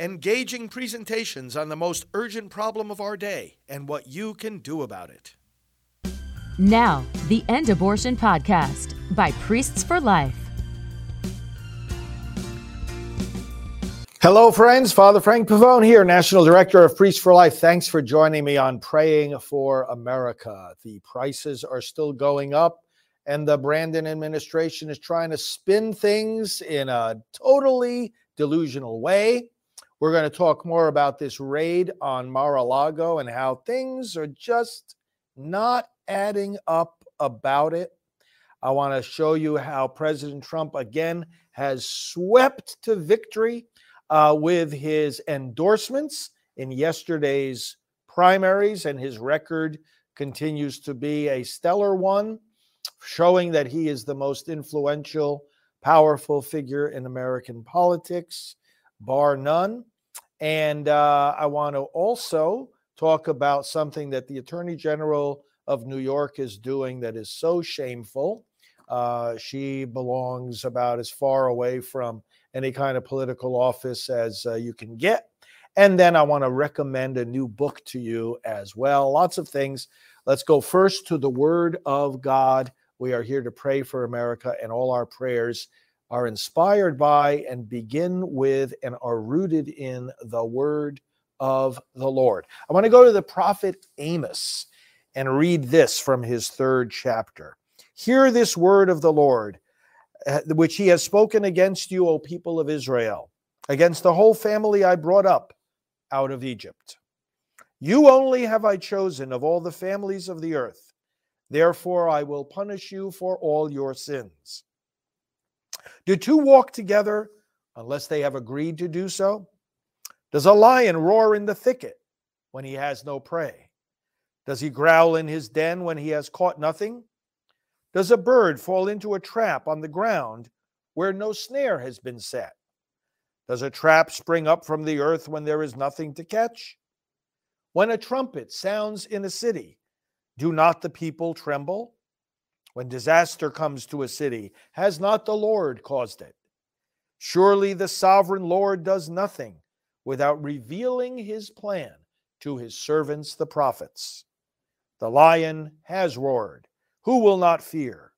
engaging presentations on the most urgent problem of our day and what you can do about it. Now, the End Abortion Podcast by Priests for Life. Hello, friends. Father Frank Pavone here, National Director of Priests for Life. Thanks for joining me on Praying for America. The prices are still going up, and the Brandon administration is trying to spin things in a totally delusional way. We're going to talk more about this raid on Mar a Lago and how things are just not adding up about it. I want to show you how President Trump again has swept to victory uh, with his endorsements in yesterday's primaries, and his record continues to be a stellar one, showing that he is the most influential, powerful figure in American politics, bar none. And uh, I want to also talk about something that the Attorney General of New York is doing that is so shameful. Uh, she belongs about as far away from any kind of political office as uh, you can get. And then I want to recommend a new book to you as well. Lots of things. Let's go first to the Word of God. We are here to pray for America, and all our prayers are inspired by and begin with and are rooted in the Word of the Lord. I want to go to the prophet Amos and read this from his third chapter. Hear this word of the Lord, uh, which he has spoken against you, O people of Israel, against the whole family I brought up out of Egypt. You only have I chosen of all the families of the earth. Therefore, I will punish you for all your sins. Do two walk together unless they have agreed to do so? Does a lion roar in the thicket when he has no prey? Does he growl in his den when he has caught nothing? Does a bird fall into a trap on the ground where no snare has been set? Does a trap spring up from the earth when there is nothing to catch? When a trumpet sounds in a city, do not the people tremble? When disaster comes to a city, has not the Lord caused it? Surely the sovereign Lord does nothing without revealing his plan to his servants, the prophets. The lion has roared. Who will not fear?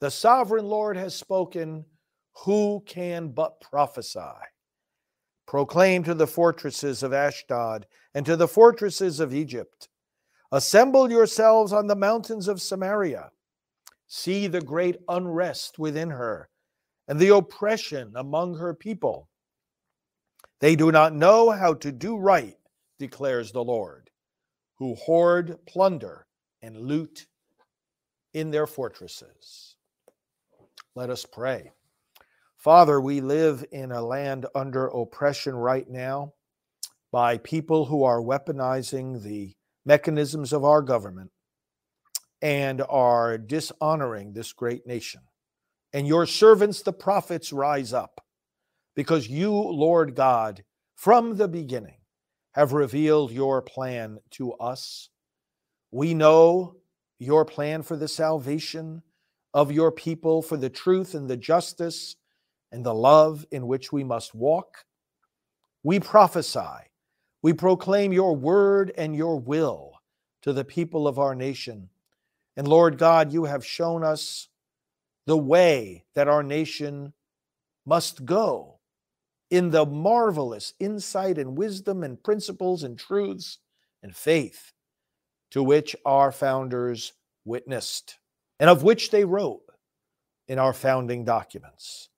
The sovereign Lord has spoken. Who can but prophesy? Proclaim to the fortresses of Ashdod and to the fortresses of Egypt Assemble yourselves on the mountains of Samaria. See the great unrest within her and the oppression among her people. They do not know how to do right, declares the Lord who hoard plunder and loot in their fortresses. Let us pray. Father, we live in a land under oppression right now by people who are weaponizing the mechanisms of our government and are dishonoring this great nation. And your servants, the prophets, rise up because you, Lord God, from the beginning, have revealed your plan to us. We know your plan for the salvation of your people, for the truth and the justice and the love in which we must walk. We prophesy, we proclaim your word and your will to the people of our nation. And Lord God, you have shown us the way that our nation must go in the marvelous insight and wisdom and principles and truths and faith to which our founders witnessed and of which they wrote in our founding documents.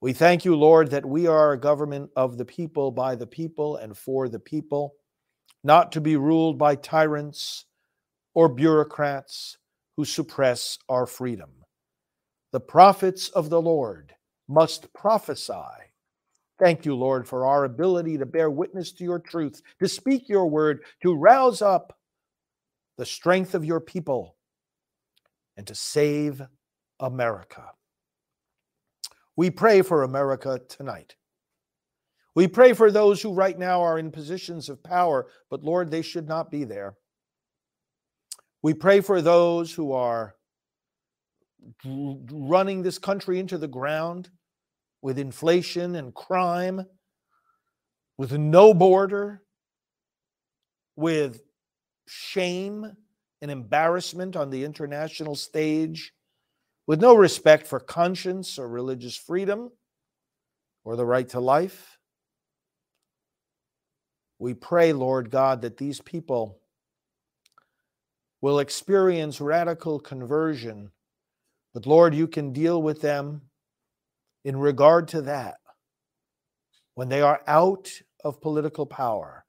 We thank you, Lord, that we are a government of the people, by the people, and for the people, not to be ruled by tyrants or bureaucrats who suppress our freedom. The prophets of the Lord must prophesy Thank you, Lord, for our ability to bear witness to your truth, to speak your word, to rouse up the strength of your people, and to save America. We pray for America tonight. We pray for those who right now are in positions of power, but Lord, they should not be there. We pray for those who are running this country into the ground with inflation and crime, with no border, with shame and embarrassment on the international stage, with no respect for conscience or religious freedom or the right to life. We pray, Lord God, that these people will experience radical conversion. But Lord, you can deal with them in regard to that when they are out of political power.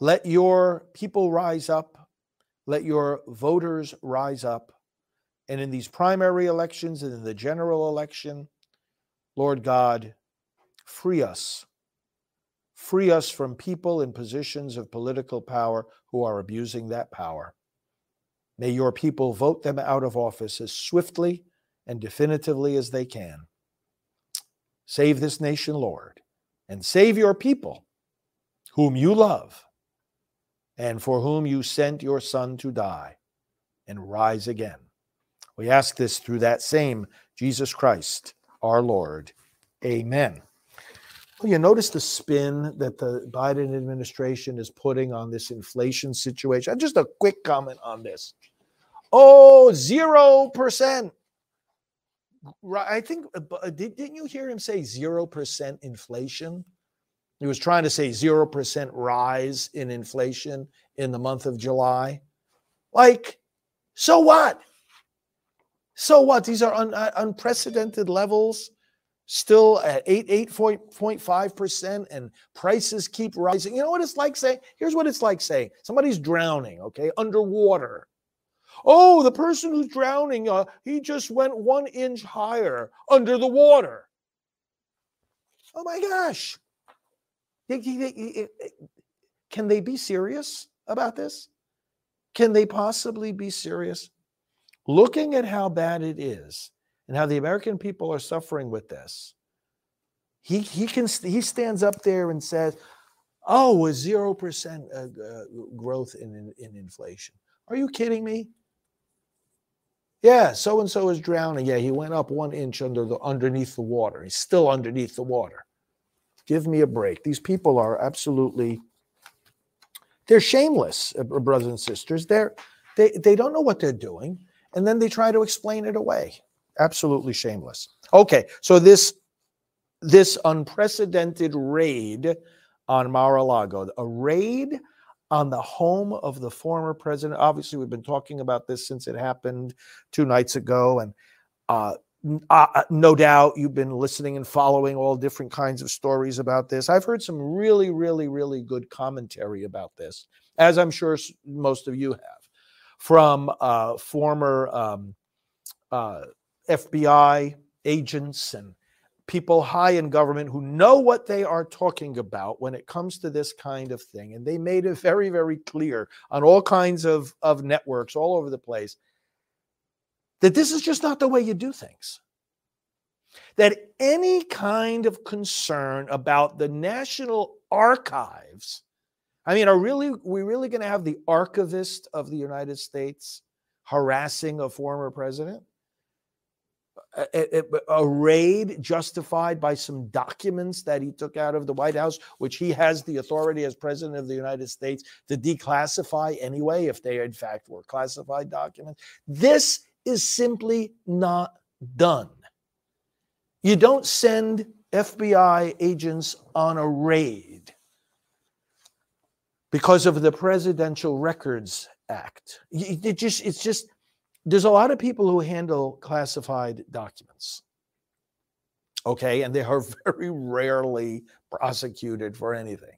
Let your people rise up. Let your voters rise up. And in these primary elections and in the general election, Lord God, free us. Free us from people in positions of political power who are abusing that power. May your people vote them out of office as swiftly and definitively as they can. Save this nation, Lord, and save your people, whom you love, and for whom you sent your Son to die and rise again. We ask this through that same Jesus Christ, our Lord. Amen. Well, you notice the spin that the Biden administration is putting on this inflation situation. Just a quick comment on this. Oh, zero percent. I think, uh, uh, didn't you hear him say zero percent inflation? He was trying to say zero percent rise in inflation in the month of July. Like, so what? So what? These are un- uh, unprecedented levels still at 8 8.5% and prices keep rising. You know what it's like saying? Here's what it's like saying somebody's drowning, okay, underwater. Oh, the person who's drowning, uh, he just went one inch higher under the water. Oh my gosh. Can they be serious about this? Can they possibly be serious? Looking at how bad it is, and how the American people are suffering with this. He he can he stands up there and says, "Oh, a zero percent uh, uh, growth in, in in inflation." Are you kidding me? Yeah, so and so is drowning. Yeah, he went up one inch under the underneath the water. He's still underneath the water. Give me a break. These people are absolutely they're shameless, uh, brothers and sisters. They're they they don't know what they're doing, and then they try to explain it away absolutely shameless. Okay, so this this unprecedented raid on Mar-a-Lago, a raid on the home of the former president. Obviously, we've been talking about this since it happened two nights ago, and uh, uh, uh, no doubt you've been listening and following all different kinds of stories about this. I've heard some really, really, really good commentary about this, as I'm sure most of you have, from uh, former um, uh, FBI agents and people high in government who know what they are talking about when it comes to this kind of thing. And they made it very, very clear on all kinds of, of networks all over the place that this is just not the way you do things. That any kind of concern about the National Archives, I mean, are really we really going to have the archivist of the United States harassing a former president? A, a, raid justified by some documents that he took out of the White House, which he has the authority as president of the United States to declassify anyway, if they in fact were classified documents. This is simply not done. You don't send FBI agents on a raid because of the Presidential Records Act. It just, it's just there's a lot of people who handle classified documents. Okay, and they are very rarely prosecuted for anything.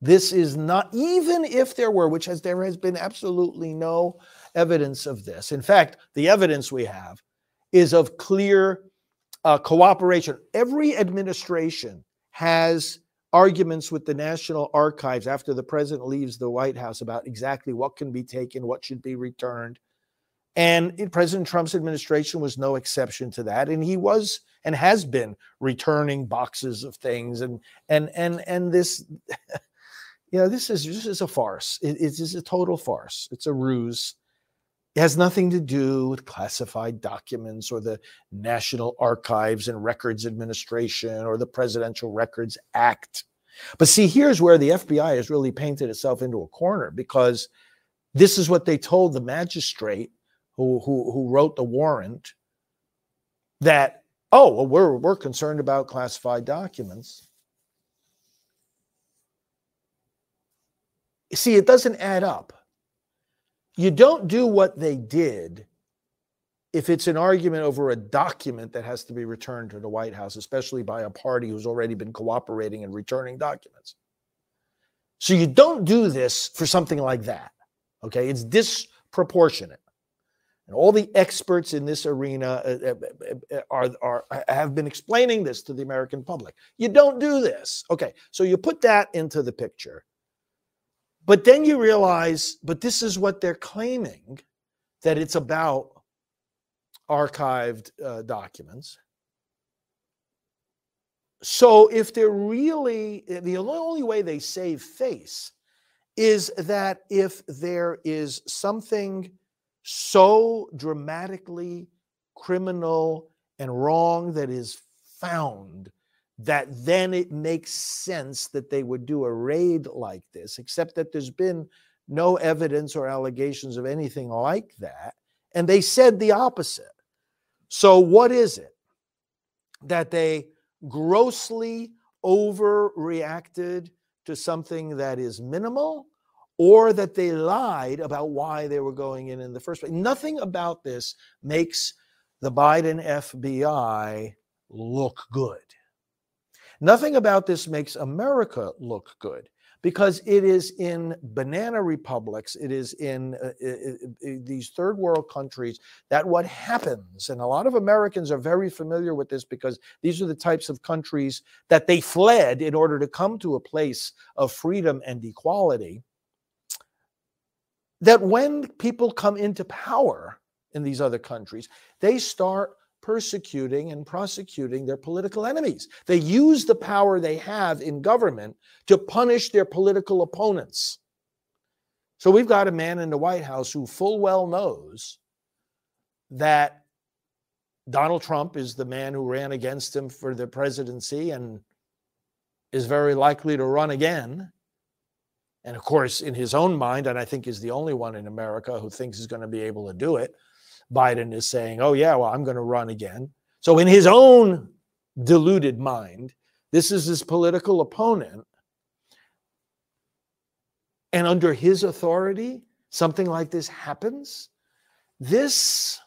This is not, even if there were, which has there has been absolutely no evidence of this. In fact, the evidence we have is of clear uh, cooperation. Every administration has arguments with the National Archives after the president leaves the White House about exactly what can be taken, what should be returned. And President Trump's administration was no exception to that. And he was and has been returning boxes of things. And and and and this, you know, this is this is a farce. It, it's a total farce. It's a ruse. It has nothing to do with classified documents or the National Archives and Records Administration or the Presidential Records Act. But see, here's where the FBI has really painted itself into a corner because this is what they told the magistrate who, who, who wrote the warrant that, oh, well, we're, we're concerned about classified documents. See, it doesn't add up. You don't do what they did if it's an argument over a document that has to be returned to the White House, especially by a party who's already been cooperating and returning documents. So you don't do this for something like that. Okay, it's disproportionate. And all the experts in this arena uh, uh, uh, are, are, have been explaining this to the American public. You don't do this. Okay, so you put that into the picture. But then you realize, but this is what they're claiming that it's about archived uh, documents. So if they're really, the only way they save face is that if there is something so dramatically criminal and wrong that is found that then it makes sense that they would do a raid like this, except that there's been no evidence or allegations of anything like that. And they said the opposite. So, what is it? That they grossly overreacted to something that is minimal, or that they lied about why they were going in in the first place. Nothing about this makes the Biden FBI look good. Nothing about this makes America look good because it is in banana republics, it is in uh, uh, uh, these third world countries that what happens, and a lot of Americans are very familiar with this because these are the types of countries that they fled in order to come to a place of freedom and equality. That when people come into power in these other countries, they start persecuting and prosecuting their political enemies. They use the power they have in government to punish their political opponents. So we've got a man in the White House who full well knows that Donald Trump is the man who ran against him for the presidency and is very likely to run again. And of course, in his own mind, and I think is the only one in America who thinks he's going to be able to do it, Biden is saying, oh, yeah, well, I'm going to run again. So, in his own deluded mind, this is his political opponent. And under his authority, something like this happens. This,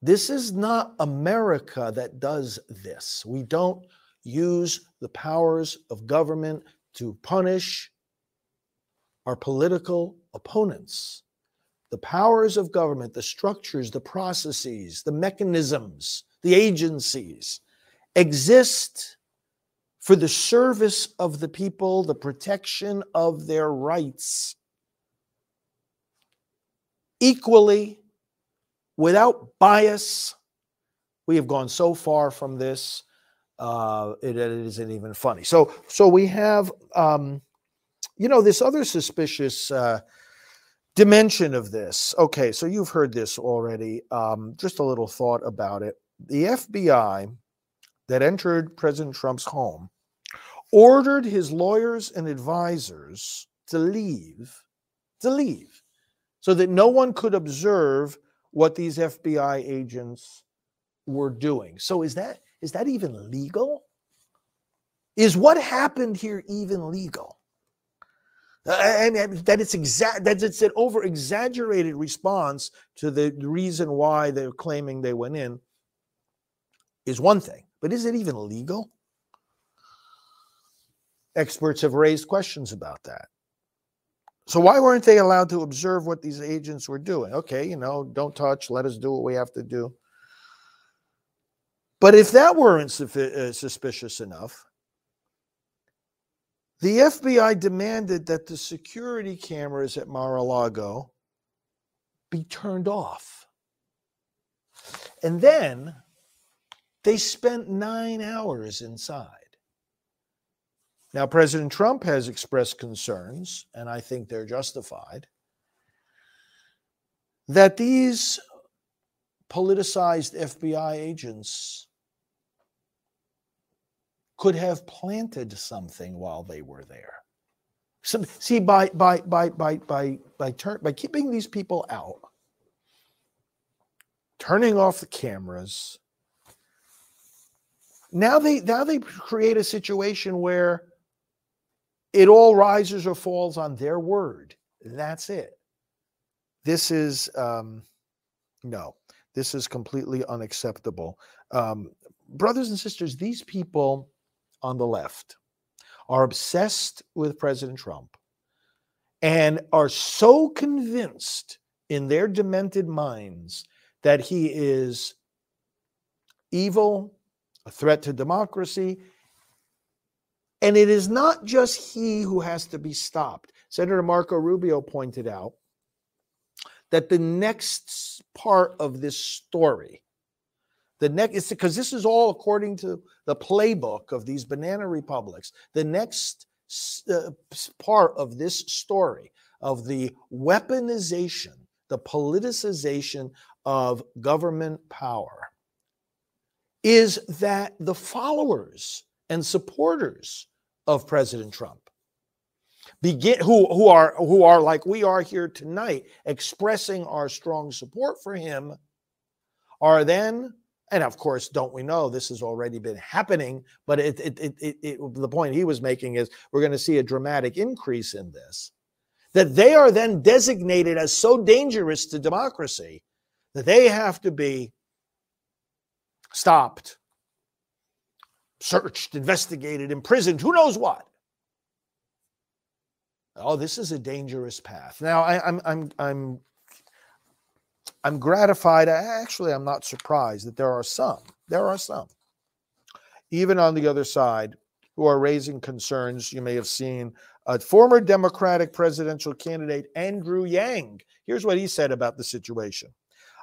this is not America that does this. We don't use the powers of government to punish our political opponents the powers of government, the structures, the processes, the mechanisms, the agencies exist for the service of the people, the protection of their rights. Equally, without bias, we have gone so far from this, uh, it, it isn't even funny. So, so we have, um, you know, this other suspicious. Uh, dimension of this. Okay, so you've heard this already. Um, just a little thought about it. The FBI that entered President Trump's home ordered his lawyers and advisors to leave, to leave, so that no one could observe what these FBI agents were doing. So is that is that even legal? Is what happened here even legal? Uh, and, and that it's exact that it's an over exaggerated response to the reason why they're claiming they went in is one thing but is it even legal experts have raised questions about that so why weren't they allowed to observe what these agents were doing okay you know don't touch let us do what we have to do but if that weren't uh, suspicious enough the FBI demanded that the security cameras at Mar a Lago be turned off. And then they spent nine hours inside. Now, President Trump has expressed concerns, and I think they're justified, that these politicized FBI agents could have planted something while they were there. See, by by by by by by turn by keeping these people out, turning off the cameras. Now they now they create a situation where it all rises or falls on their word. That's it. This is um, no, this is completely unacceptable. Um, brothers and sisters, these people on the left are obsessed with President Trump and are so convinced in their demented minds that he is evil, a threat to democracy. And it is not just he who has to be stopped. Senator Marco Rubio pointed out that the next part of this story, the next, because this is all according to the playbook of these banana republics. The next uh, part of this story of the weaponization, the politicization of government power is that the followers and supporters of President Trump begin who who are who are like we are here tonight expressing our strong support for him are then and of course don't we know this has already been happening but it, it, it, it, the point he was making is we're going to see a dramatic increase in this that they are then designated as so dangerous to democracy that they have to be stopped searched investigated imprisoned who knows what oh, this is a dangerous path. Now, I, I'm, I'm, I'm, I'm gratified. Actually, I'm not surprised that there are some. There are some, even on the other side, who are raising concerns. You may have seen a former Democratic presidential candidate, Andrew Yang. Here's what he said about the situation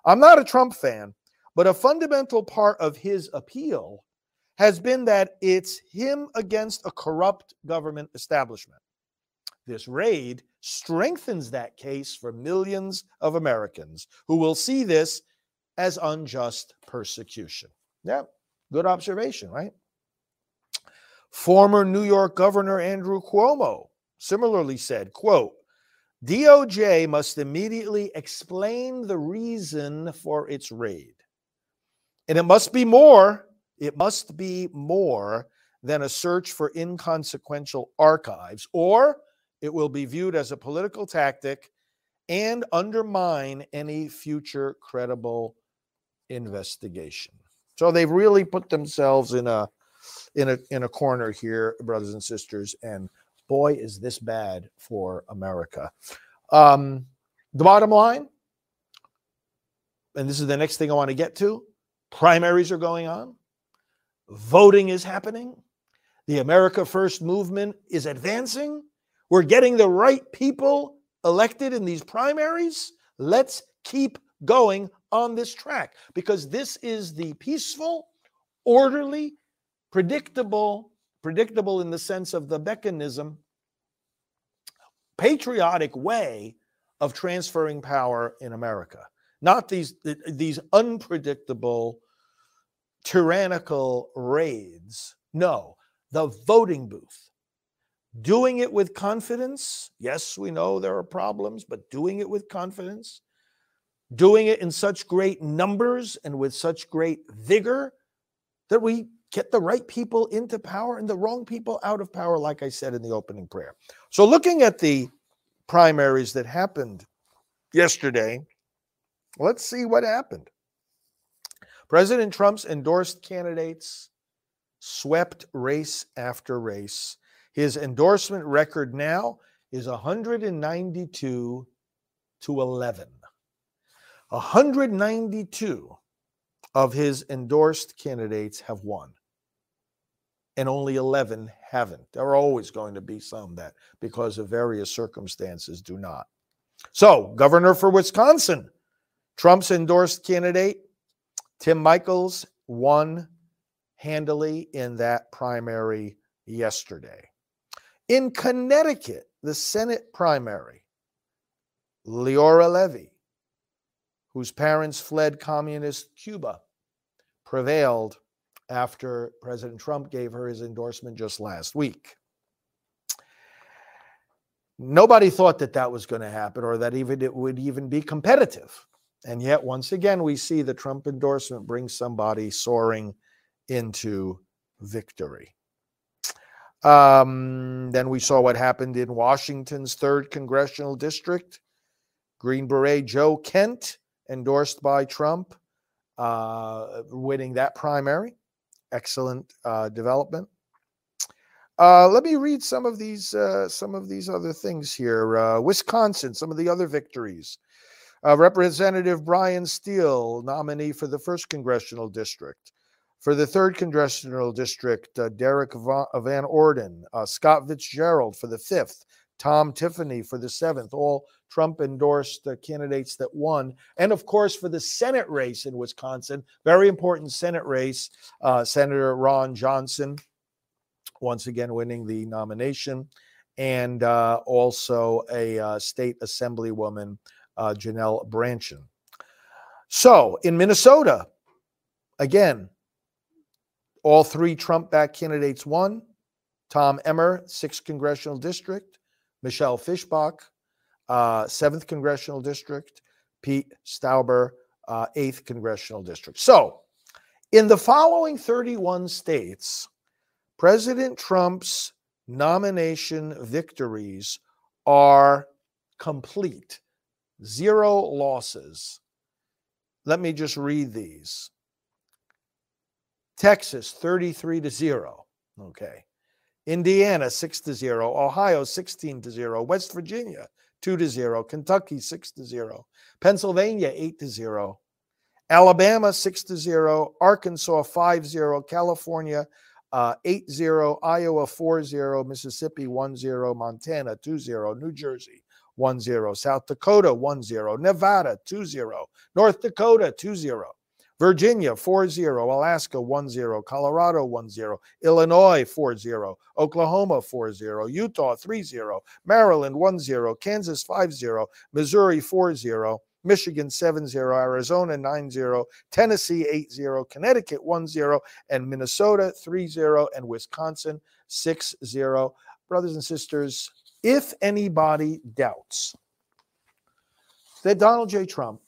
I'm not a Trump fan, but a fundamental part of his appeal has been that it's him against a corrupt government establishment. This raid strengthens that case for millions of Americans who will see this as unjust persecution. Yeah, good observation, right? Former New York Governor Andrew Cuomo similarly said, quote, DOJ must immediately explain the reason for its raid. And it must be more, it must be more than a search for inconsequential archives or it will be viewed as a political tactic and undermine any future credible investigation. So they've really put themselves in a in a in a corner here, brothers and sisters. And boy, is this bad for America. Um, the bottom line, and this is the next thing I want to get to: primaries are going on, voting is happening, the America First movement is advancing. We're getting the right people elected in these primaries. Let's keep going on this track because this is the peaceful, orderly, predictable, predictable in the sense of the mechanism, patriotic way of transferring power in America. Not these these unpredictable, tyrannical raids. No, the voting booth doing it with confidence. Yes, we know there are problems, but doing it with confidence, doing it in such great numbers and with such great vigor that we get the right people into power and the wrong people out of power, like I said in the opening prayer. So, looking at the primaries that happened yesterday, let's see what happened. President Trump's endorsed candidates swept race after race his endorsement record now is 192 to 11. 192 of his endorsed candidates have won, and only 11 haven't. There are always going to be some that, because of various circumstances, do not. So, governor for Wisconsin, Trump's endorsed candidate, Tim Michels, won handily in that primary yesterday. In Connecticut, the Senate primary, Leora Levy whose parents fled communist Cuba, prevailed after President Trump gave her his endorsement just last week. Nobody thought that that was going to happen or that even it would even be competitive. And yet, once again, we see the Trump endorsement bring somebody soaring into victory. Um, then we saw what happened in Washington's third congressional district. Green Beret Joe Kent, endorsed by Trump, uh, winning that primary. Excellent uh, development. Uh, let me read some of these uh, some of these other things here. Uh, Wisconsin, some of the other victories. Uh, Representative Bryan Steil, nominee for the first congressional district. For the third congressional district, uh, Derrick Van Orden, uh, Scott Fitzgerald for the fifth, Tom Tiffany for the seventh, all Trump endorsed candidates that won. And of course, for the Senate race in Wisconsin, very important Senate race, Senator Ron Johnson once again winning the nomination, and uh, also a uh, state assemblywoman, uh, Janel Brandtjen. So in Minnesota, again, all three Trump backed candidates won. Tom Emmer, 6th Congressional District, Michelle Fischbach, uh, 7th Congressional District, Pete Stauber, 8th uh, Congressional District. So, in the following 31 states, President Trump's nomination victories are complete, zero losses. Let me just read these. Texas 33 to 0. Okay. Indiana 6 to 0, Ohio 16 to 0, West Virginia 2 to 0, Kentucky 6 to 0, Pennsylvania 8 to 0, Alabama 6 to 0, Arkansas 5 0, California uh, 8 0, Iowa 4 0, Mississippi 1 0, Montana 2 0, New Jersey 1 0, South Dakota 1 0, Nevada 2 0, North Dakota 2 0, Virginia 4 0, Alaska 1 0, Colorado 1 0, Illinois 4 0, Oklahoma 4 0, Utah 3 0, Maryland 1 0, Kansas 5 0, Missouri 4 0, Michigan 7 0, Arizona 9 0, Tennessee 8 0, Connecticut 1 0, and Minnesota 3 0, and Wisconsin 6 0. Brothers and sisters, if anybody doubts that Donald J. Trump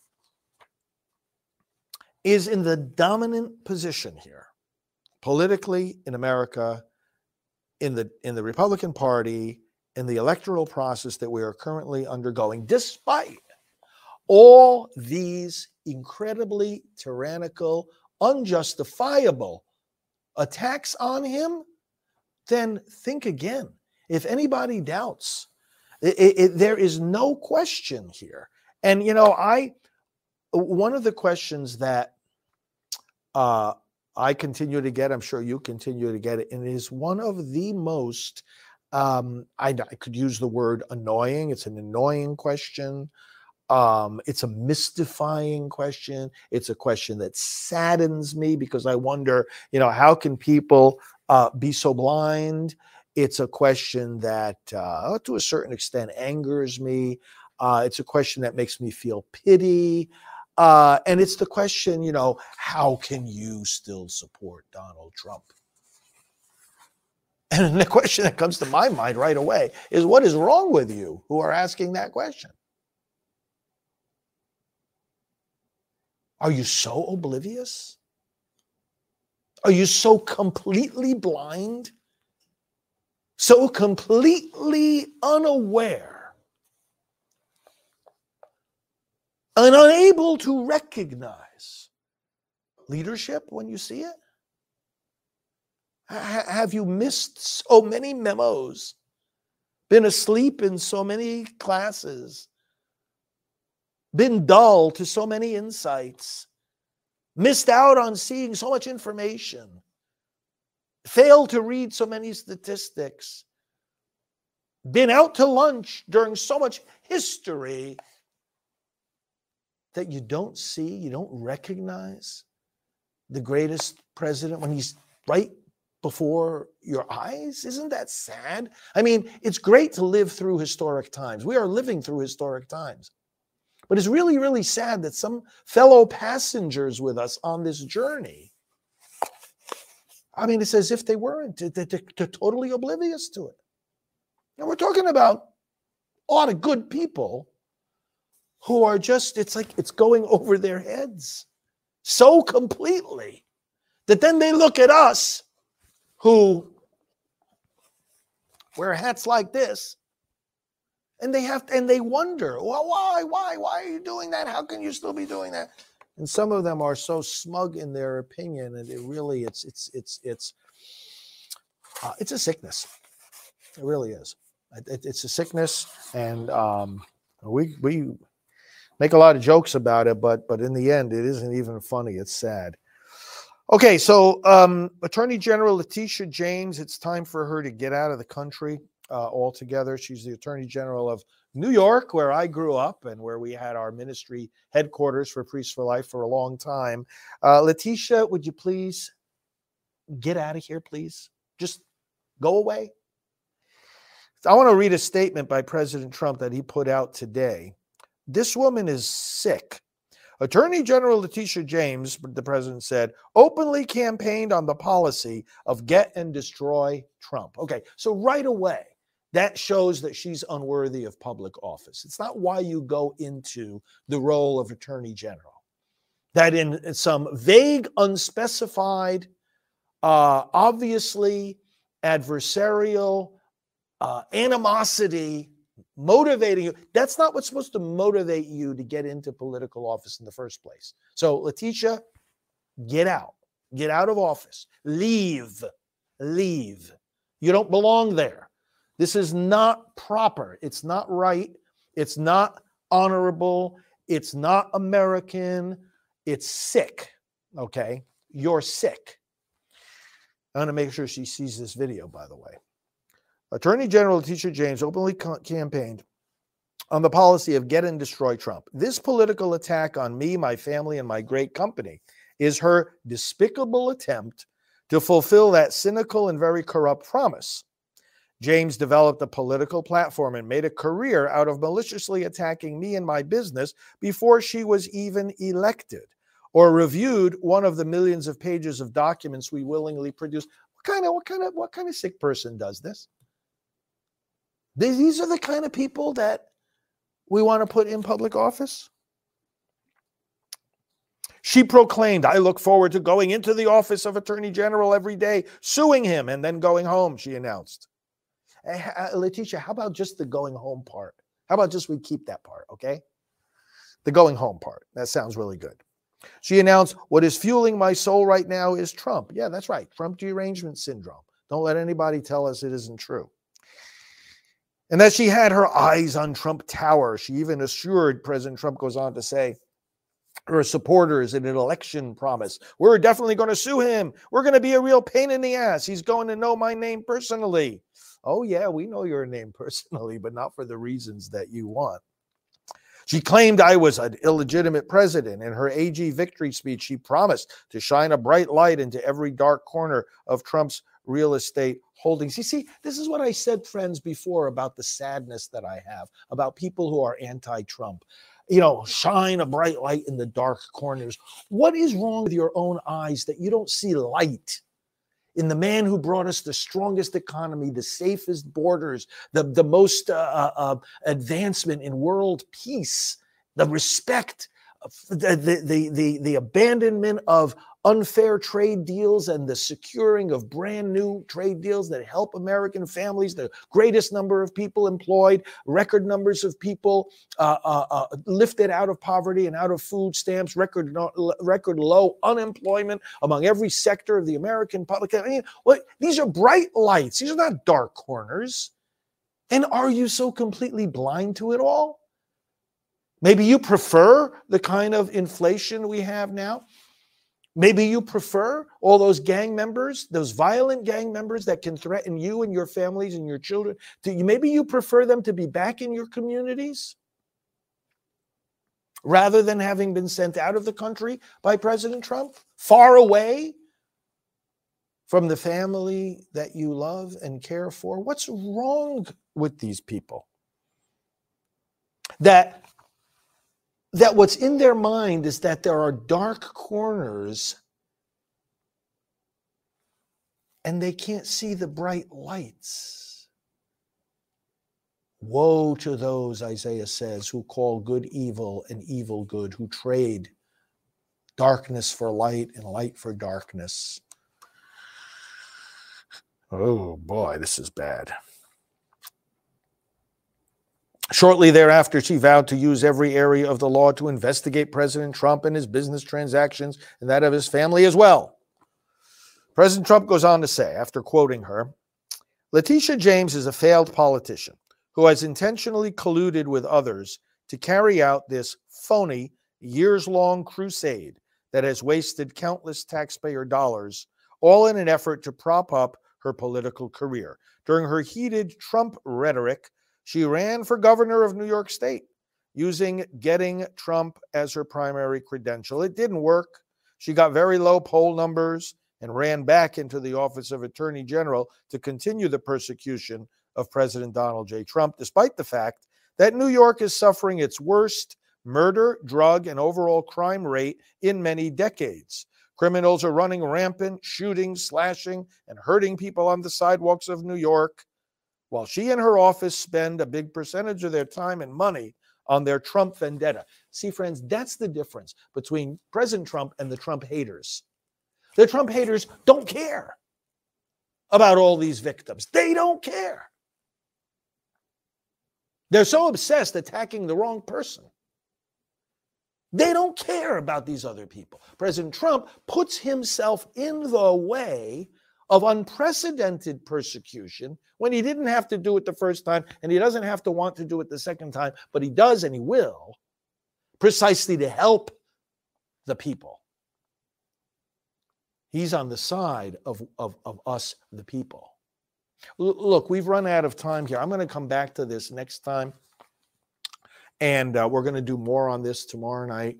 is in the dominant position here politically in America, in the in the Republican Party, in the electoral process that we are currently undergoing, despite all these incredibly tyrannical, unjustifiable attacks on him, then think again. If anybody doubts, it, it, there is no question here. And, you know, I, one of the questions that uh, I continue to get, I'm sure you continue to get it, and it is one of the most, um, I, I could use the word annoying. It's an annoying question. Um, it's a mystifying question. It's a question that saddens me because I wonder, you know, how can people uh, be so blind? It's a question that, uh, to a certain extent, angers me. Uh, it's a question that makes me feel pity. Uh, and it's the question, you know, how can you still support Donald Trump? And the question that comes to my mind right away is what is wrong with you who are asking that question? Are you so oblivious? Are you so completely blind? So completely unaware and unable to recognize leadership when you see it? have you missed so many memos? Been asleep in so many classes? been dull to so many insights, missed out on seeing so much information, failed to read so many statistics, been out to lunch during so much history that you don't see, you don't recognize the greatest president when he's right before your eyes? Isn't that sad? I mean, it's great to live through historic times. We are living through historic times. But it's really, really sad that some fellow passengers with us on this journey, I mean, it's as if they weren't, they're, they're totally oblivious to it. And we're talking about a lot of good people who are just, it's like it's going over their heads so completely that then they look at us who wear hats like this and they have and they wonder well why why why are you doing that? How can you still be doing that? And some of them are so smug in their opinion and it really it's it's it's it's uh, it's a sickness. It really is. It, it's a sickness and um, we we make a lot of jokes about it but but in the end it isn't even funny it's sad okay so um, attorney general letitia james it's time for her to get out of the country uh, altogether. She's the Attorney General of New York, where I grew up and where we had our ministry headquarters for Priests for Life for a long time. Uh, Letitia, would you please get out of here, please? Just go away. I want to read a statement by President Trump that he put out today. This woman is sick. Attorney General Letitia James, the president said, openly campaigned on the policy of get and destroy Trump. Okay, so right away, that shows that she's unworthy of public office. It's not why you go into the role of attorney general. That in some vague, unspecified, uh, obviously adversarial uh, animosity motivating you, that's not what's supposed to motivate you to get into political office in the first place. So, Letitia, get out, get out of office, leave, leave. You don't belong there. This is not proper. It's not right. It's not honorable. It's not American. It's sick. Okay. You're sick. I'm going to make sure she sees this video, by the way. Attorney General Letitia James openly campaigned on the policy of get and destroy Trump. This political attack on me, my family, and my great company is her despicable attempt to fulfill that cynical and very corrupt promise James developed a political platform and made a career out of maliciously attacking me and my business before she was even elected or reviewed one of the millions of pages of documents we willingly produce. What kind of what kind of what kind of sick person does this? These are the kind of people that we want to put in public office. She proclaimed, I look forward to going into the office of Attorney General every day, suing him, and then going home, she announced. Uh, Letitia, how about just the going home part? How about just we keep that part, okay? The going home part. That sounds really good. She announced, What is fueling my soul right now is Trump. Yeah, that's right. Trump derangement syndrome. Don't let anybody tell us it isn't true. And that she had her eyes on Trump Tower. She even assured President Trump goes on to say, her supporters in an election promise. We're definitely going to sue him. We're going to be a real pain in the ass. He's going to know my name personally. Oh, yeah, we know your name personally, but not for the reasons that you want. She claimed I was an illegitimate president. In her AG victory speech, she promised to shine a bright light into every dark corner of Trump's real estate holdings. You see, this is what I said, friends, before about the sadness that I have about people who are anti Trump. You know, shine a bright light in the dark corners. What is wrong with your own eyes that you don't see light? in the man who brought us the strongest economy, the safest borders, the, the most uh, uh, uh advancement in world peace, the respect, the, the, the, the abandonment of unfair trade deals and the securing of brand new trade deals that help American families, the greatest number of people employed, record numbers of people uh, uh, uh, lifted out of poverty and out of food stamps, record, record low unemployment among every sector of the American public. I mean, these are bright lights, these are not dark corners. And are you so completely blind to it all? Maybe you prefer the kind of inflation we have now. Maybe you prefer all those gang members, those violent gang members that can threaten you and your families and your children. You, maybe you prefer them to be back in your communities rather than having been sent out of the country by President Trump, far away from the family that you love and care for. What's wrong with these people? That that what's in their mind is that there are dark corners and they can't see the bright lights. Woe to those, Isaiah says, who call good evil and evil good, who trade darkness for light and light for darkness. Oh boy, this is bad. Shortly thereafter, she vowed to use every area of the law to investigate President Trump and his business transactions and that of his family as well. President Trump goes on to say, after quoting her, Letitia James is a failed politician who has intentionally colluded with others to carry out this phony, years long crusade that has wasted countless taxpayer dollars, all in an effort to prop up her political career. During her heated Trump rhetoric, she ran for governor of New York State using getting Trump as her primary credential. It didn't work. She got very low poll numbers and ran back into the office of Attorney General to continue the persecution of President Donald J. Trump, despite the fact that New York is suffering its worst murder, drug, and overall crime rate in many decades. Criminals are running rampant, shooting, slashing, and hurting people on the sidewalks of New York while she and her office spend a big percentage of their time and money on their Trump vendetta. See, friends, that's the difference between President Trump and the Trump haters. The Trump haters don't care about all these victims, they don't care. They're so obsessed attacking the wrong person. They don't care about these other people. President Trump puts himself in the way of unprecedented persecution when he didn't have to do it the first time and he doesn't have to want to do it the second time, but he does and he will, precisely to help the people. He's on the side of, of, of us, the people. L- look, we've run out of time here. I'm going to come back to this next time. And uh, we're going to do more on this tomorrow night.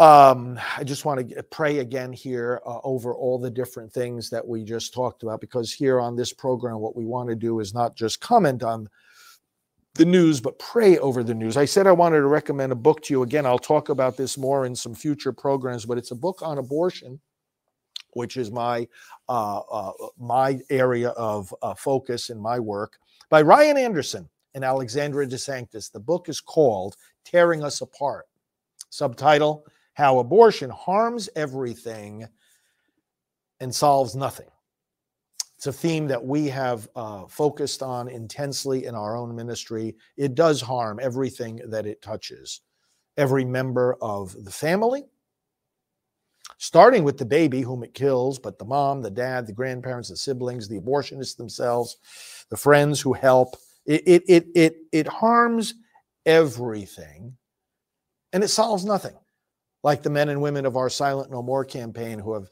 Um, I just want to pray again here uh, over all the different things that we just talked about, because here on this program, what we want to do is not just comment on the news, but pray over the news. I said I wanted to recommend a book to you. Again, I'll talk about this more in some future programs, but it's a book on abortion, which is my uh, uh, my area of uh, focus in my work, by Ryan Anderson and Alexandra DeSanctis. The book is called "Tearing Us Apart." Subtitle how abortion harms everything and solves nothing. It's a theme that we have uh, focused on intensely in our own ministry. It does harm everything that it touches, every member of the family, starting with the baby whom it kills, but the mom, the dad, the grandparents, the siblings, the abortionists themselves, the friends who help. It, it, it, it, it harms everything and it solves nothing like the men and women of our Silent No More campaign who have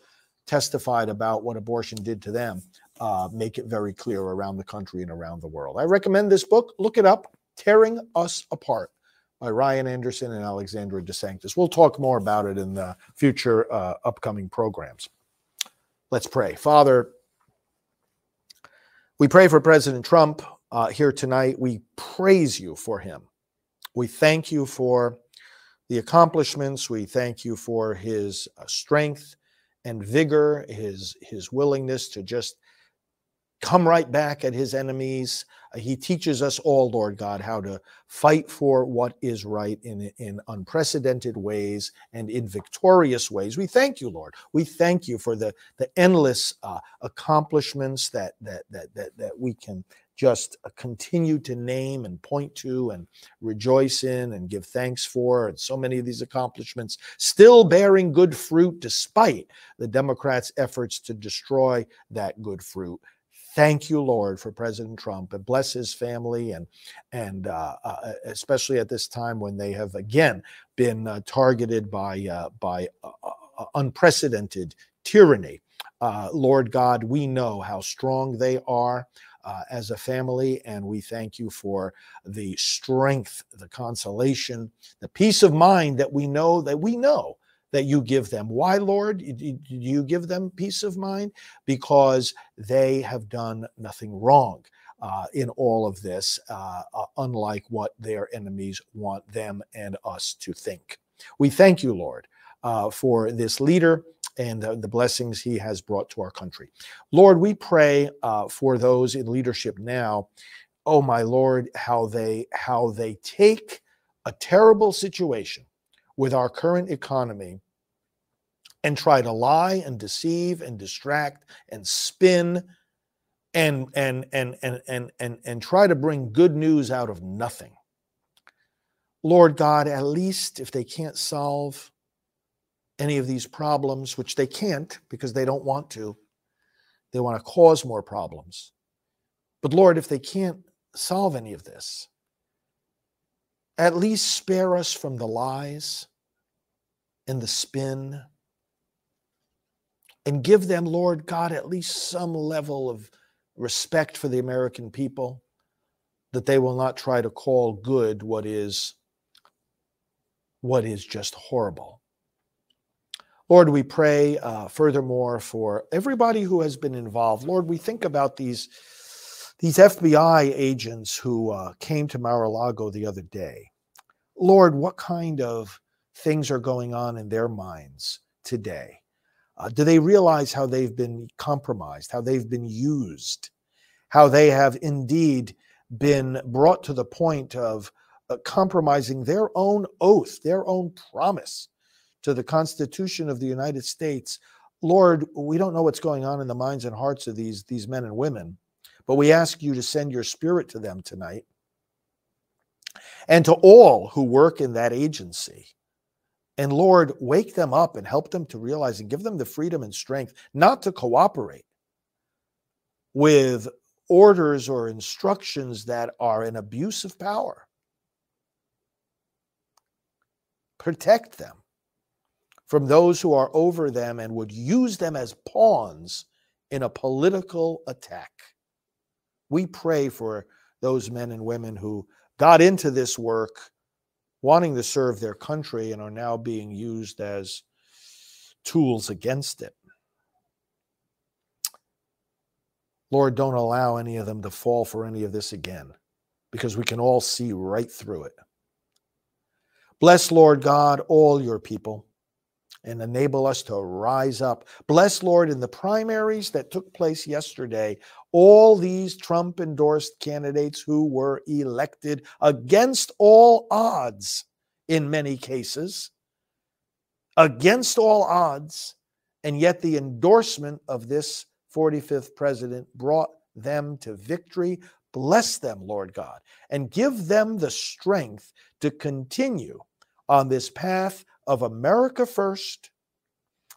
testified about what abortion did to them, uh, make it very clear around the country and around the world. I recommend this book. Look it up Tearing Us Apart by Ryan Anderson and Alexandra DeSanctis. We'll talk more about it in the future uh, upcoming programs. Let's pray. Father, we pray for President Trump uh, here tonight. We praise you for him. We thank you for the accomplishments. We thank you for his uh, strength and vigor, his his willingness to just come right back at his enemies. Uh, he teaches us all, Lord God, how to fight for what is right in, in unprecedented ways and in victorious ways. We thank you, Lord. We thank you for the, the endless uh, accomplishments that, that, that, that, that we can just uh, continue to name and point to and rejoice in and give thanks for. And so many of these accomplishments still bearing good fruit despite the Democrats' efforts to destroy that good fruit. Thank you, Lord, for President Trump and bless his family and and uh, uh, especially at this time when they have again been uh, targeted by uh, by uh, unprecedented tyranny. Lord God, we know how strong they are uh, as a family. And we thank you for the strength, the consolation, the peace of mind that we know that we know that you give them. Why, Lord, do you give them peace of mind? Because they have done nothing wrong. uh, in all of this, uh, uh, unlike what their enemies want them and us to think. We thank you, Lord, uh, for this leader and the, the, blessings he has brought to our country. Lord, we pray uh, for those in leadership now. Oh my Lord, how they how they take a terrible situation with our current economy and try to lie and deceive and distract and spin and and and and and and, and try to bring good news out of nothing. Lord God, at least if they can't solve any of these problems, which they can't because they don't want to, they want to cause more problems. But Lord, if they can't solve any of this, at least spare us from the lies and the spin and give them, Lord God, at least some level of respect for the American people, that they will not try to call good what is what is just horrible. Lord, we pray uh, furthermore for everybody who has been involved. Lord, we think about these these FBI agents who uh, came to Mar-a-Lago the other day. Lord, what kind of things are going on in their minds today? Uh, do they realize how they've been compromised, how they've been used, how they have indeed been brought to the point of uh, compromising their own oath, their own promise to the Constitution of the United States? Lord, we don't know what's going on in the minds and hearts of these, these men and women, but we ask you to send your spirit to them tonight and to all who work in that agency and Lord, wake them up and help them to realize and give them the freedom and strength not to cooperate with orders or instructions that are an abuse of power. Protect them from those who are over them and would use them as pawns in a political attack. We pray for those men and women who got into this work wanting to serve their country and are now being used as tools against it. Lord, don't allow any of them to fall for any of this again because we can all see right through it. Bless, Lord God, all your people and enable us to rise up. Bless, Lord, in the primaries that took place yesterday, all these Trump endorsed candidates who were elected against all odds in many cases, against all odds, and yet the endorsement of this 45th president brought them to victory. Bless them, Lord God, and give them the strength to continue on this path of America first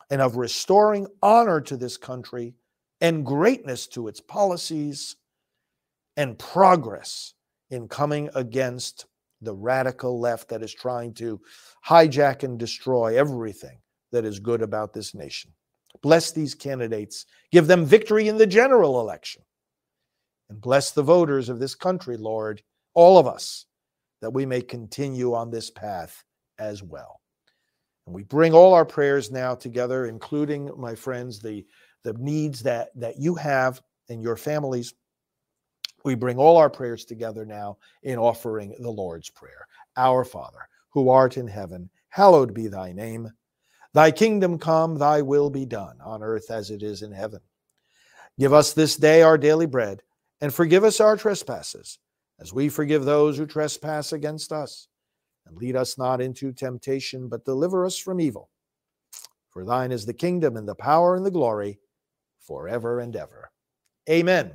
and of restoring honor to this country and greatness to its policies and progress in coming against the radical left that is trying to hijack and destroy everything that is good about this nation. Bless these candidates, give them victory in the general election, and bless the voters of this country, Lord, all of us, that we may continue on this path as well. And we bring all our prayers now together, including, my friends, the, the needs that, that you have and your families. We bring all our prayers together now in offering the Lord's Prayer. Our Father, who art in heaven, hallowed be thy name. Thy kingdom come, thy will be done, on earth as it is in heaven. Give us this day our daily bread, and forgive us our trespasses, as we forgive those who trespass against us and lead us not into temptation, but deliver us from evil. For thine is the kingdom and the power and the glory forever and ever. Amen.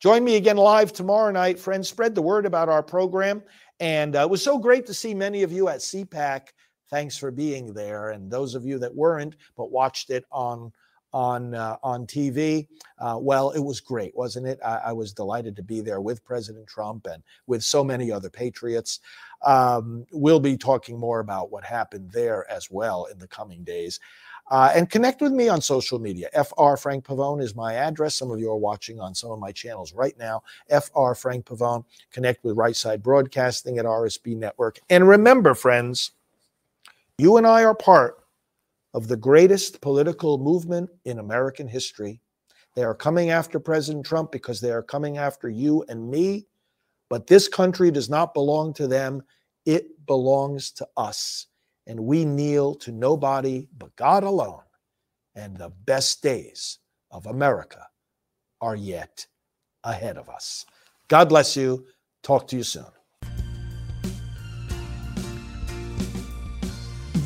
Join me again live tomorrow night, friends. Spread the word about our program. And uh, it was so great to see many of you at CPAC. Thanks for being there. And those of you that weren't, but watched it on on uh, on TV. Uh, well, it was great, wasn't it? I, I, was delighted to be there with President Trump and with so many other patriots. Um, we'll be talking more about what happened there as well in the coming days. Uh, and connect with me on social media. FR Frank Pavone is my address. Some of you are watching on some of my channels right now. FR Frank Pavone. Connect with Right Side Broadcasting at RSB Network. And remember, friends, you and I are part of the greatest political movement in American history. They are coming after President Trump because they are coming after you and me. But this country does not belong to them, it belongs to us. And we kneel to nobody but God alone. And the best days of America are yet ahead of us. God bless you. Talk to you soon.